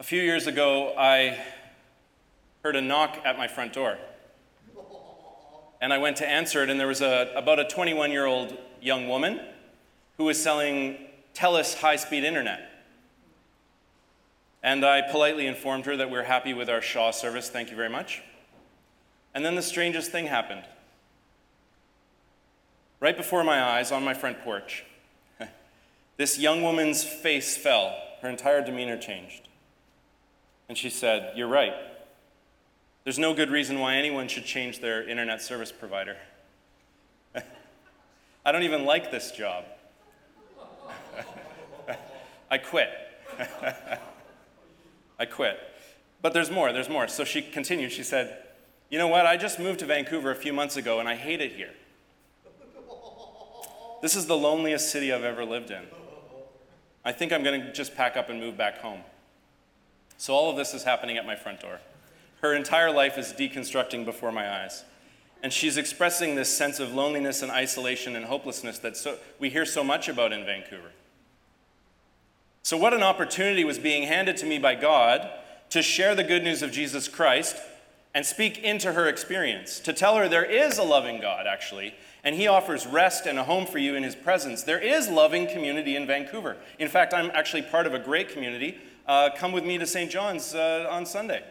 A few years ago, I heard a knock at my front door. And I went to answer it, and there was a, about a 21 year old young woman who was selling TELUS high speed internet. And I politely informed her that we we're happy with our Shaw service, thank you very much. And then the strangest thing happened. Right before my eyes, on my front porch, this young woman's face fell, her entire demeanor changed. And she said, You're right. There's no good reason why anyone should change their internet service provider. I don't even like this job. I quit. I quit. But there's more, there's more. So she continued. She said, You know what? I just moved to Vancouver a few months ago and I hate it here. This is the loneliest city I've ever lived in. I think I'm going to just pack up and move back home. So all of this is happening at my front door. Her entire life is deconstructing before my eyes. And she's expressing this sense of loneliness and isolation and hopelessness that so, we hear so much about in Vancouver. So, what an opportunity was being handed to me by God to share the good news of Jesus Christ and speak into her experience, to tell her there is a loving God, actually, and He offers rest and a home for you in His presence. There is loving community in Vancouver. In fact, I'm actually part of a great community. Uh, come with me to St. John's uh, on Sunday.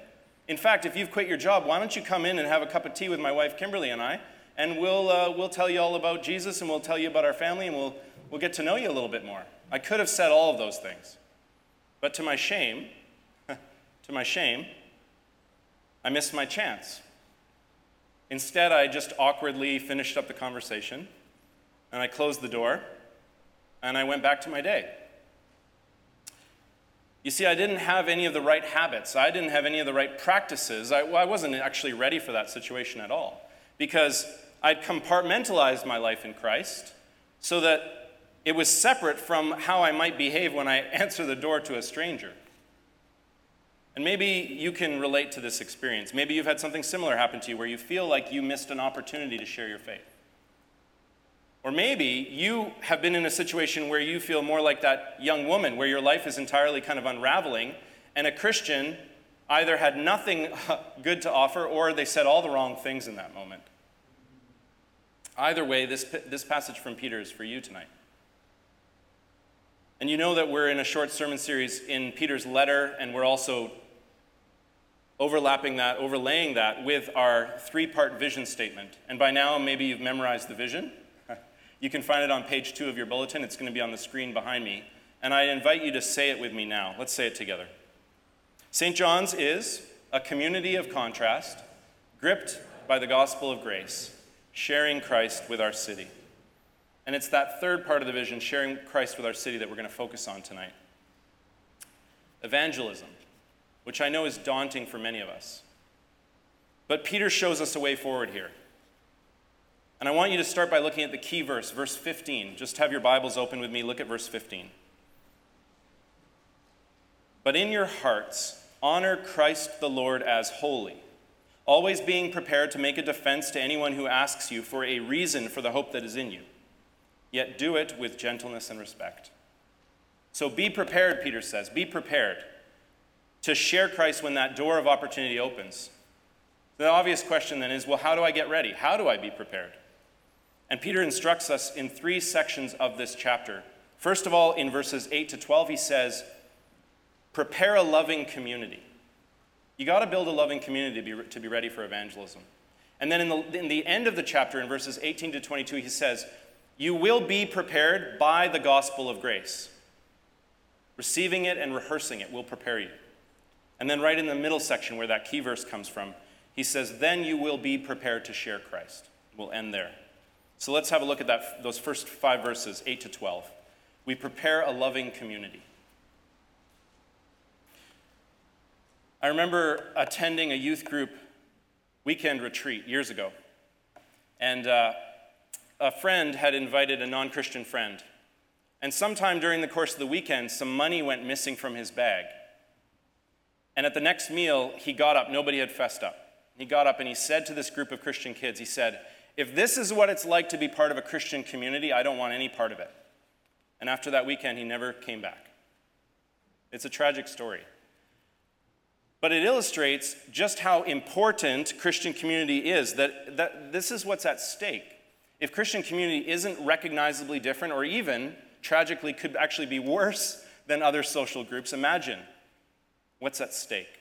In fact, if you've quit your job, why don't you come in and have a cup of tea with my wife Kimberly and I, and we'll, uh, we'll tell you all about Jesus and we'll tell you about our family and we'll, we'll get to know you a little bit more. I could have said all of those things. But to my shame, to my shame, I missed my chance. Instead, I just awkwardly finished up the conversation and I closed the door and I went back to my day. You see, I didn't have any of the right habits. I didn't have any of the right practices. I, I wasn't actually ready for that situation at all because I'd compartmentalized my life in Christ so that it was separate from how I might behave when I answer the door to a stranger. And maybe you can relate to this experience. Maybe you've had something similar happen to you where you feel like you missed an opportunity to share your faith. Or maybe you have been in a situation where you feel more like that young woman, where your life is entirely kind of unraveling, and a Christian either had nothing good to offer or they said all the wrong things in that moment. Either way, this, this passage from Peter is for you tonight. And you know that we're in a short sermon series in Peter's letter, and we're also overlapping that, overlaying that with our three part vision statement. And by now, maybe you've memorized the vision. You can find it on page two of your bulletin. It's going to be on the screen behind me. And I invite you to say it with me now. Let's say it together. St. John's is a community of contrast, gripped by the gospel of grace, sharing Christ with our city. And it's that third part of the vision, sharing Christ with our city, that we're going to focus on tonight. Evangelism, which I know is daunting for many of us. But Peter shows us a way forward here. And I want you to start by looking at the key verse, verse 15. Just have your Bibles open with me. Look at verse 15. But in your hearts, honor Christ the Lord as holy, always being prepared to make a defense to anyone who asks you for a reason for the hope that is in you. Yet do it with gentleness and respect. So be prepared, Peter says. Be prepared to share Christ when that door of opportunity opens. The obvious question then is well, how do I get ready? How do I be prepared? And Peter instructs us in three sections of this chapter. First of all, in verses 8 to 12, he says, Prepare a loving community. You got to build a loving community to be, to be ready for evangelism. And then in the, in the end of the chapter, in verses 18 to 22, he says, You will be prepared by the gospel of grace. Receiving it and rehearsing it will prepare you. And then, right in the middle section where that key verse comes from, he says, Then you will be prepared to share Christ. We'll end there. So let's have a look at that, those first five verses, 8 to 12. We prepare a loving community. I remember attending a youth group weekend retreat years ago. And uh, a friend had invited a non Christian friend. And sometime during the course of the weekend, some money went missing from his bag. And at the next meal, he got up. Nobody had fessed up. He got up and he said to this group of Christian kids, he said, if this is what it's like to be part of a Christian community, I don't want any part of it. And after that weekend, he never came back. It's a tragic story. but it illustrates just how important Christian community is, that, that this is what's at stake. If Christian community isn't recognizably different, or even tragically could actually be worse than other social groups, imagine what's at stake.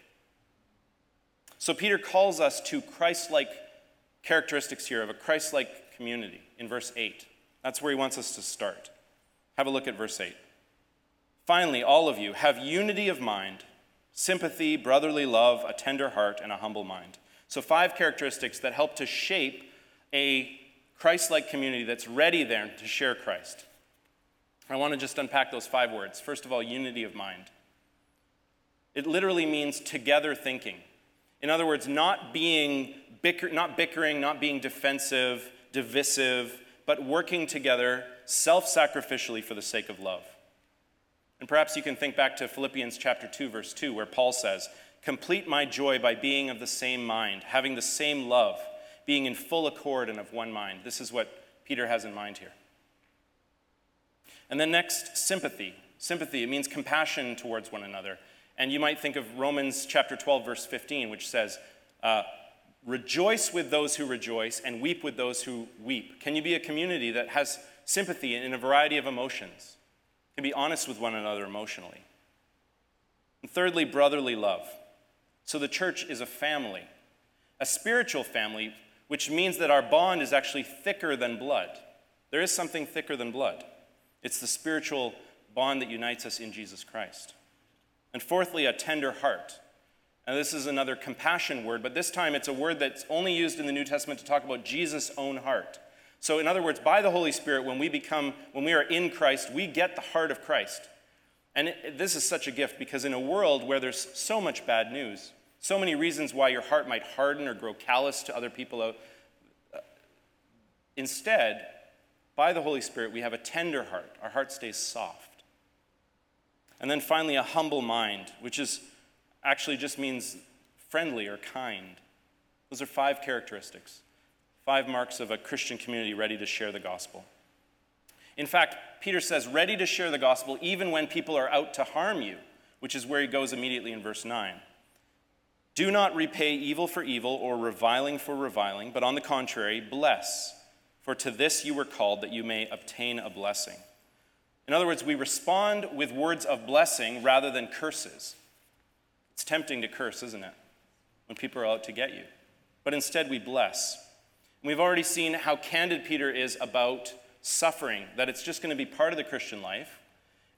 So Peter calls us to Christ like characteristics here of a Christ like community in verse 8. That's where he wants us to start. Have a look at verse 8. Finally, all of you have unity of mind, sympathy, brotherly love, a tender heart, and a humble mind. So, five characteristics that help to shape a Christ like community that's ready there to share Christ. I want to just unpack those five words. First of all, unity of mind. It literally means together thinking. In other words, not being bicker, not bickering, not being defensive, divisive, but working together self sacrificially for the sake of love. And perhaps you can think back to Philippians chapter 2 verse 2 where Paul says, "Complete my joy by being of the same mind, having the same love, being in full accord and of one mind." This is what Peter has in mind here. And then next, sympathy. Sympathy, it means compassion towards one another. And you might think of Romans chapter 12, verse 15, which says, uh, Rejoice with those who rejoice and weep with those who weep. Can you be a community that has sympathy in a variety of emotions? Can be honest with one another emotionally. And thirdly, brotherly love. So the church is a family, a spiritual family, which means that our bond is actually thicker than blood. There is something thicker than blood. It's the spiritual bond that unites us in Jesus Christ. And fourthly, a tender heart. And this is another compassion word, but this time it's a word that's only used in the New Testament to talk about Jesus' own heart. So, in other words, by the Holy Spirit, when we become, when we are in Christ, we get the heart of Christ. And it, this is such a gift because in a world where there's so much bad news, so many reasons why your heart might harden or grow callous to other people, uh, instead, by the Holy Spirit, we have a tender heart. Our heart stays soft. And then finally, a humble mind, which is actually just means friendly or kind. Those are five characteristics, five marks of a Christian community ready to share the gospel. In fact, Peter says, ready to share the gospel even when people are out to harm you, which is where he goes immediately in verse 9. Do not repay evil for evil or reviling for reviling, but on the contrary, bless for to this you were called, that you may obtain a blessing. In other words, we respond with words of blessing rather than curses. It's tempting to curse, isn't it? When people are out to get you. But instead, we bless. We've already seen how candid Peter is about suffering, that it's just going to be part of the Christian life.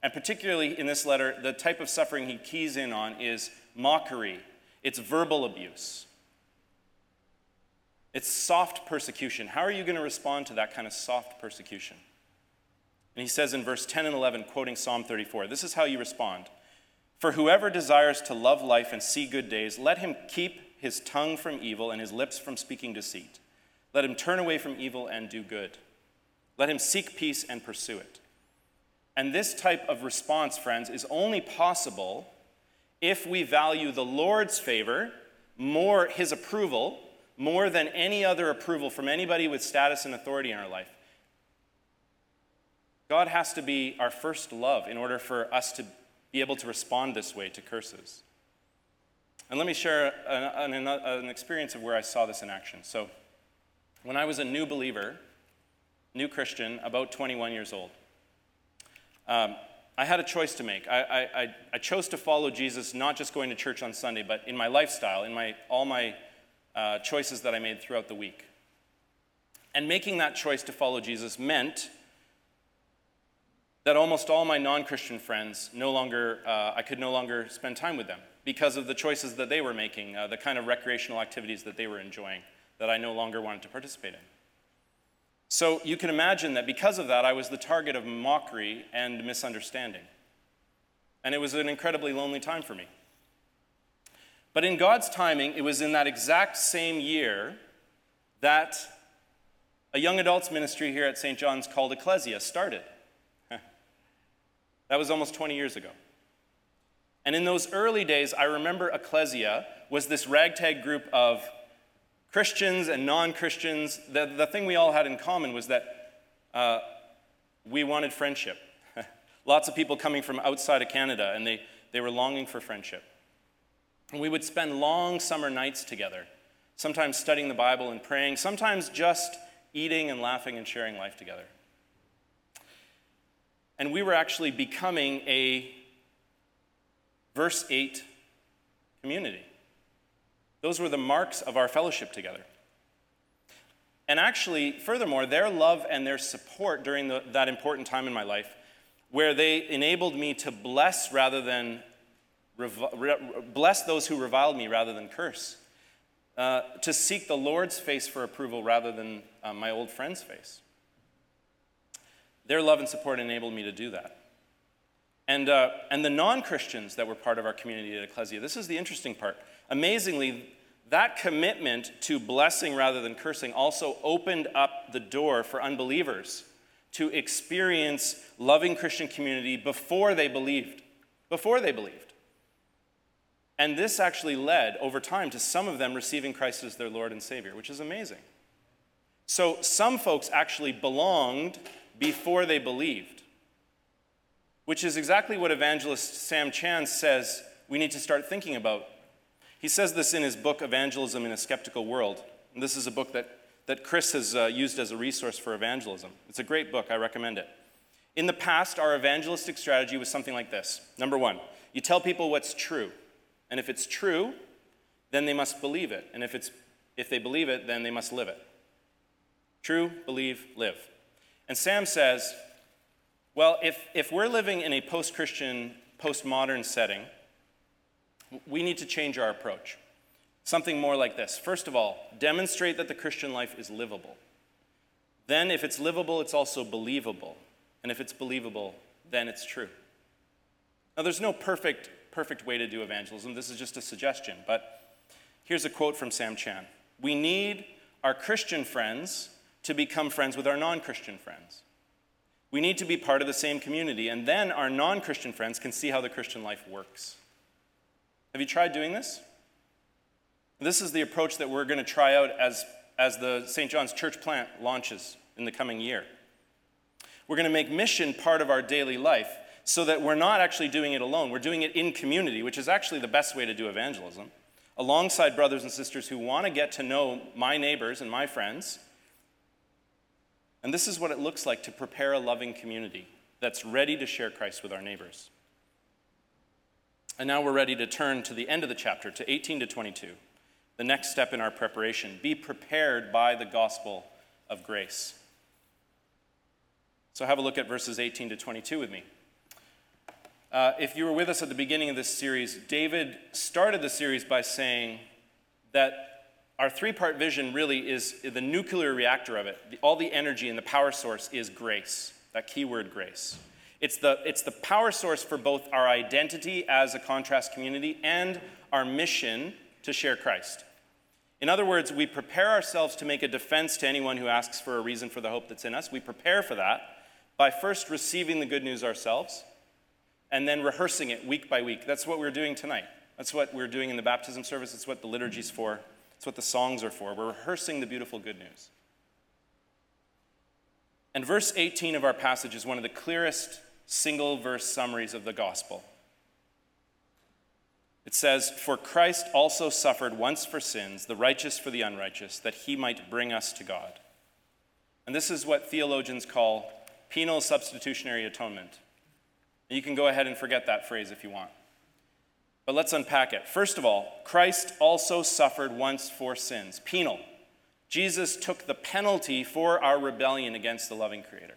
And particularly in this letter, the type of suffering he keys in on is mockery, it's verbal abuse. It's soft persecution. How are you going to respond to that kind of soft persecution? And he says in verse 10 and 11, quoting Psalm 34, this is how you respond. For whoever desires to love life and see good days, let him keep his tongue from evil and his lips from speaking deceit. Let him turn away from evil and do good. Let him seek peace and pursue it. And this type of response, friends, is only possible if we value the Lord's favor, more his approval, more than any other approval from anybody with status and authority in our life. God has to be our first love in order for us to be able to respond this way to curses. And let me share an, an, an, experience of where I saw this in action. So, when I was a new believer, new Christian, about 21 years old, um, I had a choice to make. I, I, I chose to follow Jesus, not just going to church on Sunday, but in my lifestyle, in my, all my uh, choices that I made throughout the week. And making that choice to follow Jesus meant that almost all my non Christian friends no longer, uh, I could no longer spend time with them because of the choices that they were making, uh, the kind of recreational activities that they were enjoying that I no longer wanted to participate in. So you can imagine that because of that, I was the target of mockery and misunderstanding. And it was an incredibly lonely time for me. But in God's timing, it was in that exact same year that a young adults ministry here at St. John's called Ecclesia started. That was almost 20 years ago. And in those early days, I remember Ecclesia was this ragtag group of Christians and non Christians. The, the thing we all had in common was that uh, we wanted friendship. Lots of people coming from outside of Canada, and they, they were longing for friendship. And we would spend long summer nights together, sometimes studying the Bible and praying, sometimes just eating and laughing and sharing life together. And we were actually becoming a verse 8 community. Those were the marks of our fellowship together. And actually, furthermore, their love and their support during the, that important time in my life, where they enabled me to bless rather than rev- bless those who reviled me rather than curse, uh, to seek the Lord's face for approval rather than uh, my old friend's face. Their love and support enabled me to do that. And, uh, and the non Christians that were part of our community at Ecclesia, this is the interesting part. Amazingly, that commitment to blessing rather than cursing also opened up the door for unbelievers to experience loving Christian community before they believed. Before they believed. And this actually led over time to some of them receiving Christ as their Lord and Savior, which is amazing. So some folks actually belonged before they believed, which is exactly what evangelist Sam Chan says we need to start thinking about he says this in his book, Evangelism in a Skeptical World. And this is a book that, that Chris has uh, used as a resource for evangelism. It's a great book, I recommend it. In the past, our evangelistic strategy was something like this Number one, you tell people what's true. And if it's true, then they must believe it. And if, it's, if they believe it, then they must live it. True, believe, live. And Sam says, well, if, if we're living in a post Christian, postmodern setting, we need to change our approach. Something more like this. First of all, demonstrate that the Christian life is livable. Then, if it's livable, it's also believable. And if it's believable, then it's true. Now, there's no perfect, perfect way to do evangelism. This is just a suggestion. But here's a quote from Sam Chan We need our Christian friends to become friends with our non Christian friends. We need to be part of the same community, and then our non Christian friends can see how the Christian life works. Have you tried doing this? This is the approach that we're going to try out as, as the St. John's Church plant launches in the coming year. We're going to make mission part of our daily life so that we're not actually doing it alone. We're doing it in community, which is actually the best way to do evangelism, alongside brothers and sisters who want to get to know my neighbors and my friends. And this is what it looks like to prepare a loving community that's ready to share Christ with our neighbors. And now we're ready to turn to the end of the chapter, to 18 to 22, the next step in our preparation. Be prepared by the gospel of grace. So have a look at verses 18 to 22 with me. Uh, if you were with us at the beginning of this series, David started the series by saying that our three part vision really is the nuclear reactor of it. All the energy and the power source is grace, that keyword grace. It's the, it's the power source for both our identity as a contrast community and our mission to share Christ. In other words, we prepare ourselves to make a defense to anyone who asks for a reason for the hope that's in us. We prepare for that by first receiving the good news ourselves and then rehearsing it week by week. That's what we're doing tonight. That's what we're doing in the baptism service. It's what the liturgy's for. It's what the songs are for. We're rehearsing the beautiful good news. And verse 18 of our passage is one of the clearest single verse summaries of the gospel. It says, For Christ also suffered once for sins, the righteous for the unrighteous, that he might bring us to God. And this is what theologians call penal substitutionary atonement. You can go ahead and forget that phrase if you want. But let's unpack it. First of all, Christ also suffered once for sins, penal. Jesus took the penalty for our rebellion against the loving Creator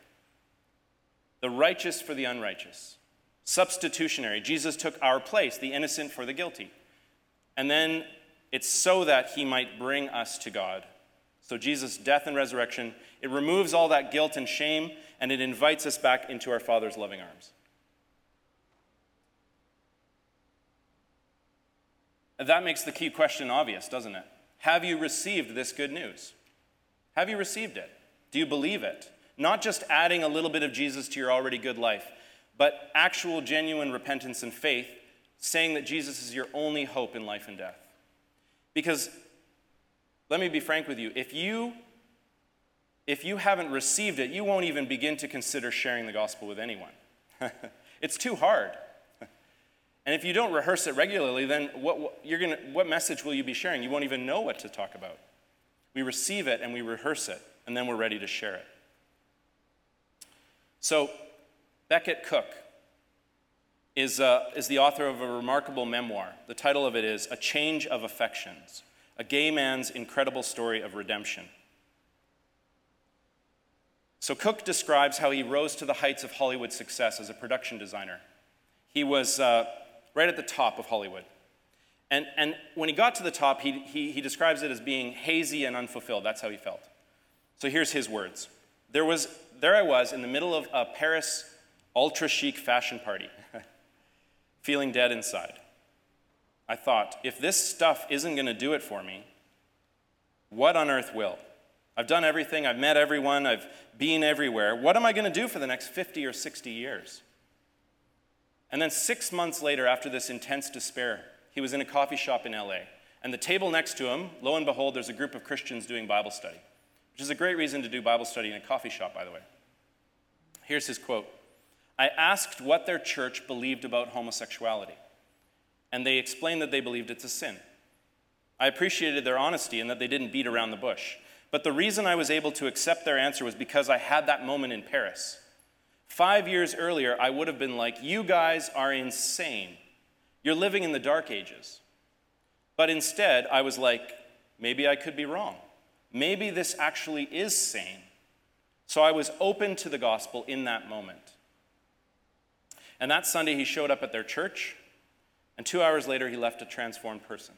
the righteous for the unrighteous. Substitutionary. Jesus took our place, the innocent for the guilty. And then it's so that he might bring us to God. So Jesus' death and resurrection, it removes all that guilt and shame, and it invites us back into our Father's loving arms. That makes the key question obvious, doesn't it? Have you received this good news? Have you received it? Do you believe it? Not just adding a little bit of Jesus to your already good life, but actual, genuine repentance and faith, saying that Jesus is your only hope in life and death. Because let me be frank with you, if you if you haven't received it, you won't even begin to consider sharing the gospel with anyone. it's too hard. And if you don't rehearse it regularly, then what, what, you're gonna, what message will you be sharing? You won't even know what to talk about. We receive it and we rehearse it, and then we're ready to share it. So, Becket Cook is, uh, is the author of a remarkable memoir. The title of it is A Change of Affections A Gay Man's Incredible Story of Redemption. So, Cook describes how he rose to the heights of Hollywood success as a production designer. He was uh, right at the top of Hollywood. And, and when he got to the top, he, he, he describes it as being hazy and unfulfilled. That's how he felt. So here's his words there, was, there I was in the middle of a Paris ultra chic fashion party, feeling dead inside. I thought, if this stuff isn't going to do it for me, what on earth will? I've done everything, I've met everyone, I've been everywhere. What am I going to do for the next 50 or 60 years? And then six months later, after this intense despair, he was in a coffee shop in LA. And the table next to him, lo and behold, there's a group of Christians doing Bible study, which is a great reason to do Bible study in a coffee shop, by the way. Here's his quote I asked what their church believed about homosexuality, and they explained that they believed it's a sin. I appreciated their honesty and that they didn't beat around the bush. But the reason I was able to accept their answer was because I had that moment in Paris Five years earlier, I would have been like, You guys are insane. You're living in the dark ages. But instead, I was like, Maybe I could be wrong. Maybe this actually is sane. So I was open to the gospel in that moment. And that Sunday, he showed up at their church, and two hours later, he left a transformed person.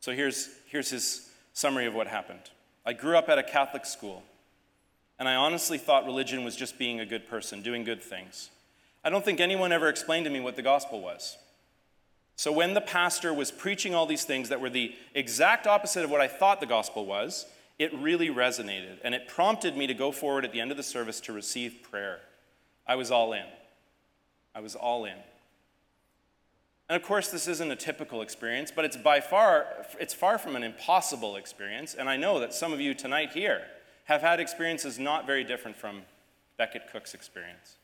So here's, here's his summary of what happened I grew up at a Catholic school. And I honestly thought religion was just being a good person, doing good things. I don't think anyone ever explained to me what the gospel was. So when the pastor was preaching all these things that were the exact opposite of what I thought the gospel was, it really resonated. And it prompted me to go forward at the end of the service to receive prayer. I was all in. I was all in. And of course, this isn't a typical experience, but it's by far, it's far from an impossible experience. And I know that some of you tonight here have had experiences not very different from Becket Cook's experience.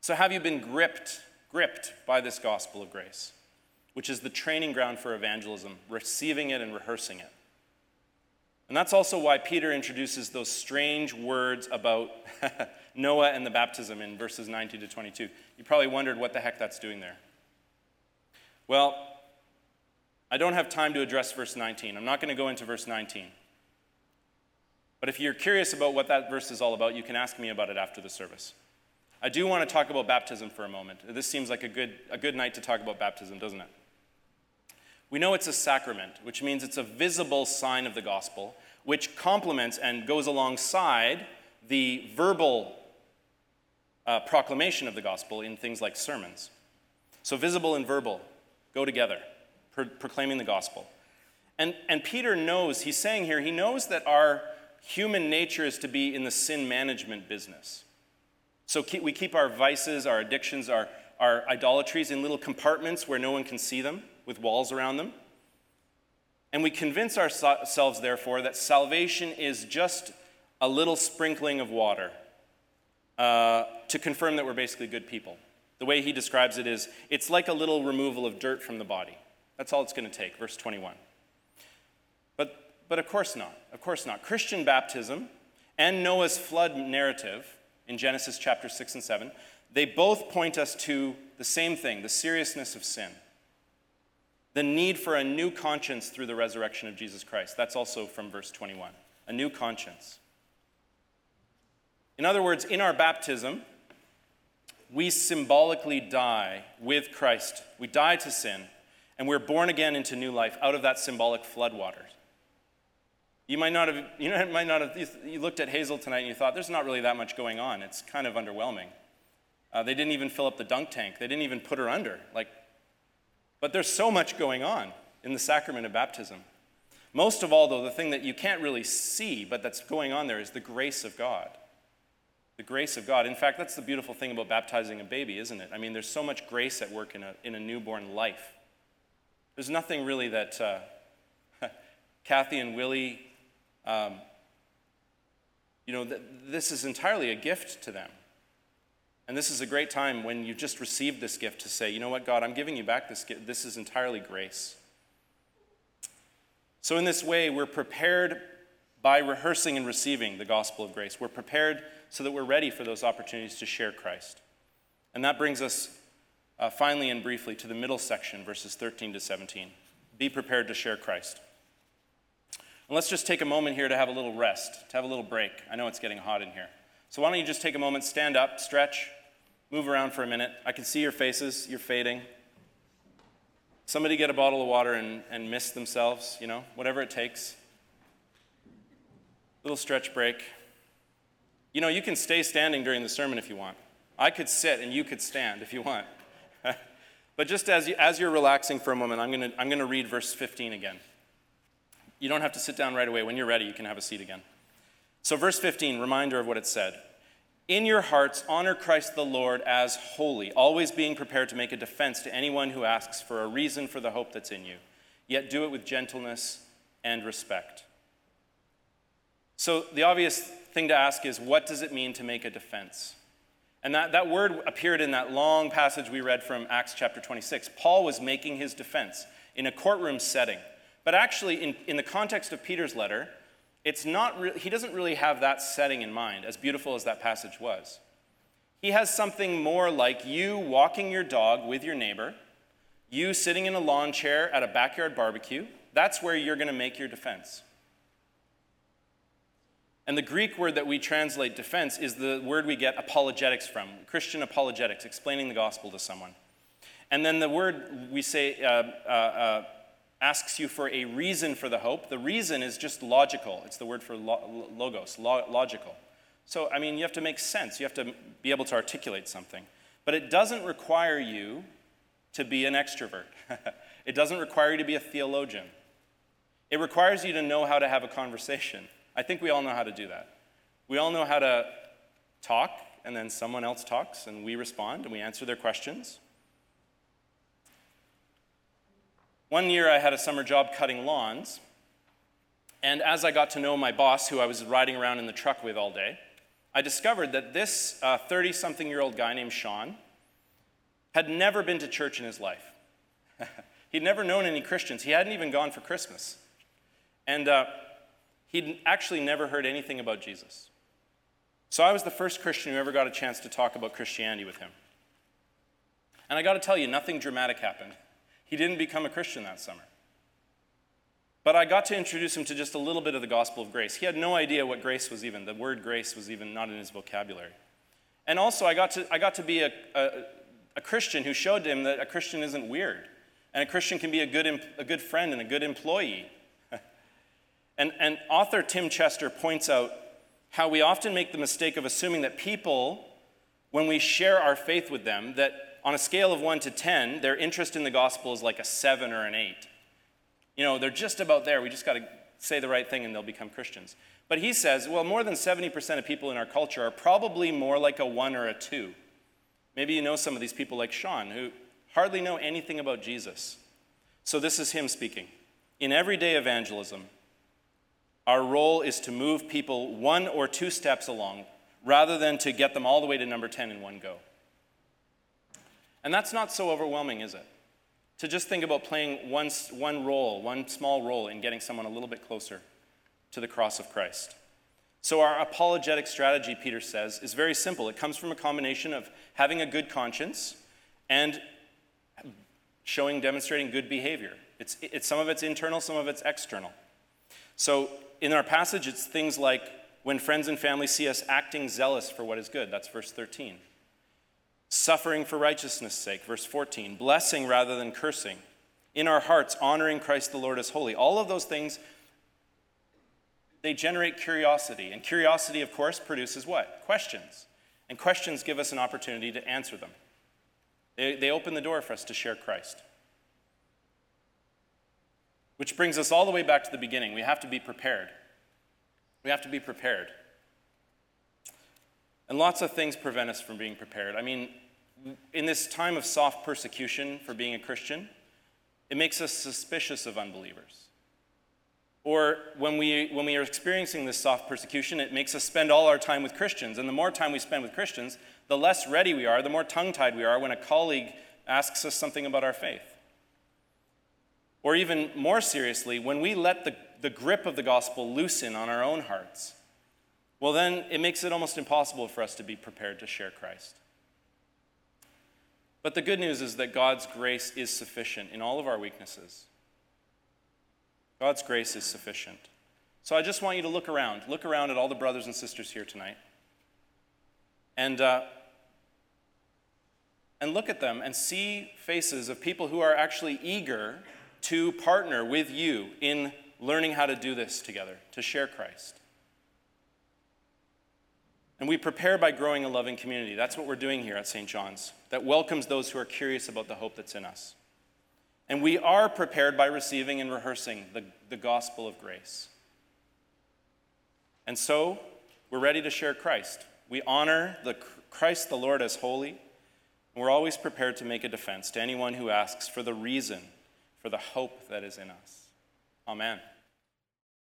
So, have you been gripped, gripped by this gospel of grace, which is the training ground for evangelism, receiving it and rehearsing it? And that's also why Peter introduces those strange words about Noah and the baptism in verses 19 to 22. You probably wondered what the heck that's doing there. Well, I don't have time to address verse 19. I'm not going to go into verse 19. But if you're curious about what that verse is all about, you can ask me about it after the service. I do want to talk about baptism for a moment. This seems like a good, a good night to talk about baptism, doesn't it? We know it's a sacrament, which means it's a visible sign of the gospel, which complements and goes alongside the verbal uh, proclamation of the gospel in things like sermons. So, visible and verbal go together pro- proclaiming the gospel. And, and Peter knows, he's saying here, he knows that our human nature is to be in the sin management business. So keep, we keep our vices, our addictions, our, our idolatries in little compartments where no one can see them, with walls around them. And we convince ourselves, therefore, that salvation is just a little sprinkling of water uh, to confirm that we're basically good people. The way he describes it is it's like a little removal of dirt from the body. That's all it's going to take, verse 21. But, but of course not. Of course not. Christian baptism and Noah's flood narrative in Genesis chapter 6 and 7, they both point us to the same thing the seriousness of sin. The need for a new conscience through the resurrection of Jesus Christ. That's also from verse 21. A new conscience. In other words, in our baptism, we symbolically die with Christ. We die to sin and we're born again into new life out of that symbolic floodwaters. You might not have, you know, might not have, you looked at Hazel tonight and you thought, there's not really that much going on. It's kind of underwhelming. Uh, they didn't even fill up the dunk tank. They didn't even put her under. Like, but there's so much going on in the sacrament of baptism. Most of all, though, the thing that you can't really see, but that's going on there is the grace of God. The grace of God. In fact, that's the beautiful thing about baptizing a baby, isn't it? I mean, there's so much grace at work in a, in a newborn life. There's nothing really that uh, Kathy and Willie, um, you know, th- this is entirely a gift to them. And this is a great time when you've just received this gift to say, you know what, God, I'm giving you back this gift. This is entirely grace. So, in this way, we're prepared by rehearsing and receiving the gospel of grace. We're prepared so that we're ready for those opportunities to share Christ. And that brings us uh, finally and briefly to the middle section, verses 13 to 17. Be prepared to share Christ. And let's just take a moment here to have a little rest, to have a little break. I know it's getting hot in here. So why don't you just take a moment, stand up, stretch, move around for a minute. I can see your faces, you're fading. Somebody get a bottle of water and, and mist themselves, you know, whatever it takes. Little stretch break. You know, you can stay standing during the sermon if you want. I could sit and you could stand if you want. But just as, you, as you're relaxing for a moment, I'm going to I'm going to read verse 15 again. You don't have to sit down right away. When you're ready, you can have a seat again. So, verse 15, reminder of what it said. In your hearts, honor Christ the Lord as holy, always being prepared to make a defense to anyone who asks for a reason for the hope that's in you, yet do it with gentleness and respect. So, the obvious thing to ask is what does it mean to make a defense? And that, that word appeared in that long passage we read from Acts chapter 26. Paul was making his defense in a courtroom setting. But actually, in, in the context of Peter's letter, it's not re- he doesn't really have that setting in mind, as beautiful as that passage was. He has something more like you walking your dog with your neighbor, you sitting in a lawn chair at a backyard barbecue. That's where you're going to make your defense. And the Greek word that we translate defense is the word we get apologetics from, Christian apologetics, explaining the gospel to someone. And then the word we say uh, uh, uh, asks you for a reason for the hope. The reason is just logical. It's the word for lo- logos, lo- logical. So, I mean, you have to make sense. You have to be able to articulate something. But it doesn't require you to be an extrovert, it doesn't require you to be a theologian. It requires you to know how to have a conversation. I think we all know how to do that. We all know how to talk, and then someone else talks, and we respond, and we answer their questions. One year I had a summer job cutting lawns, and as I got to know my boss, who I was riding around in the truck with all day, I discovered that this 30 uh, something year old guy named Sean had never been to church in his life. He'd never known any Christians. He hadn't even gone for Christmas. And uh, he'd actually never heard anything about Jesus. So I was the first Christian who ever got a chance to talk about Christianity with him. And I got to tell you, nothing dramatic happened. He didn't become a Christian that summer. But I got to introduce him to just a little bit of the gospel of grace. He had no idea what grace was even, the word grace was even not in his vocabulary. And also, I got to, I got to be a, a, a Christian who showed him that a Christian isn't weird. And a Christian can be a good, a good friend and a good employee. And, and author Tim Chester points out how we often make the mistake of assuming that people, when we share our faith with them, that on a scale of 1 to 10, their interest in the gospel is like a 7 or an 8. You know, they're just about there. We just got to say the right thing and they'll become Christians. But he says, well, more than 70% of people in our culture are probably more like a 1 or a 2. Maybe you know some of these people like Sean, who hardly know anything about Jesus. So this is him speaking. In everyday evangelism, our role is to move people one or two steps along rather than to get them all the way to number 10 in one go. And that's not so overwhelming, is it? To just think about playing one, one role, one small role in getting someone a little bit closer to the cross of Christ. So, our apologetic strategy, Peter says, is very simple. It comes from a combination of having a good conscience and showing, demonstrating good behavior. It's, it's, some of it's internal, some of it's external. So, in our passage, it's things like when friends and family see us acting zealous for what is good. That's verse 13 suffering for righteousness' sake, verse 14, blessing rather than cursing, in our hearts, honoring Christ the Lord as holy. All of those things, they generate curiosity. And curiosity, of course, produces what? Questions. And questions give us an opportunity to answer them. They, they open the door for us to share Christ. Which brings us all the way back to the beginning. We have to be prepared. We have to be prepared. And lots of things prevent us from being prepared. I mean, in this time of soft persecution for being a Christian, it makes us suspicious of unbelievers. Or when we, when we are experiencing this soft persecution, it makes us spend all our time with Christians. And the more time we spend with Christians, the less ready we are, the more tongue tied we are when a colleague asks us something about our faith. Or even more seriously, when we let the, the grip of the gospel loosen on our own hearts, well, then it makes it almost impossible for us to be prepared to share Christ. But the good news is that God's grace is sufficient in all of our weaknesses. God's grace is sufficient. So I just want you to look around. Look around at all the brothers and sisters here tonight. And, uh, and look at them and see faces of people who are actually eager to partner with you in learning how to do this together, to share Christ. And we prepare by growing a loving community. That's what we're doing here at St. John's, that welcomes those who are curious about the hope that's in us. And we are prepared by receiving and rehearsing the, the gospel of grace. And so, we're ready to share Christ. We honor the Christ the Lord as holy, and we're always prepared to make a defense to anyone who asks for the reason for the hope that is in us. Amen.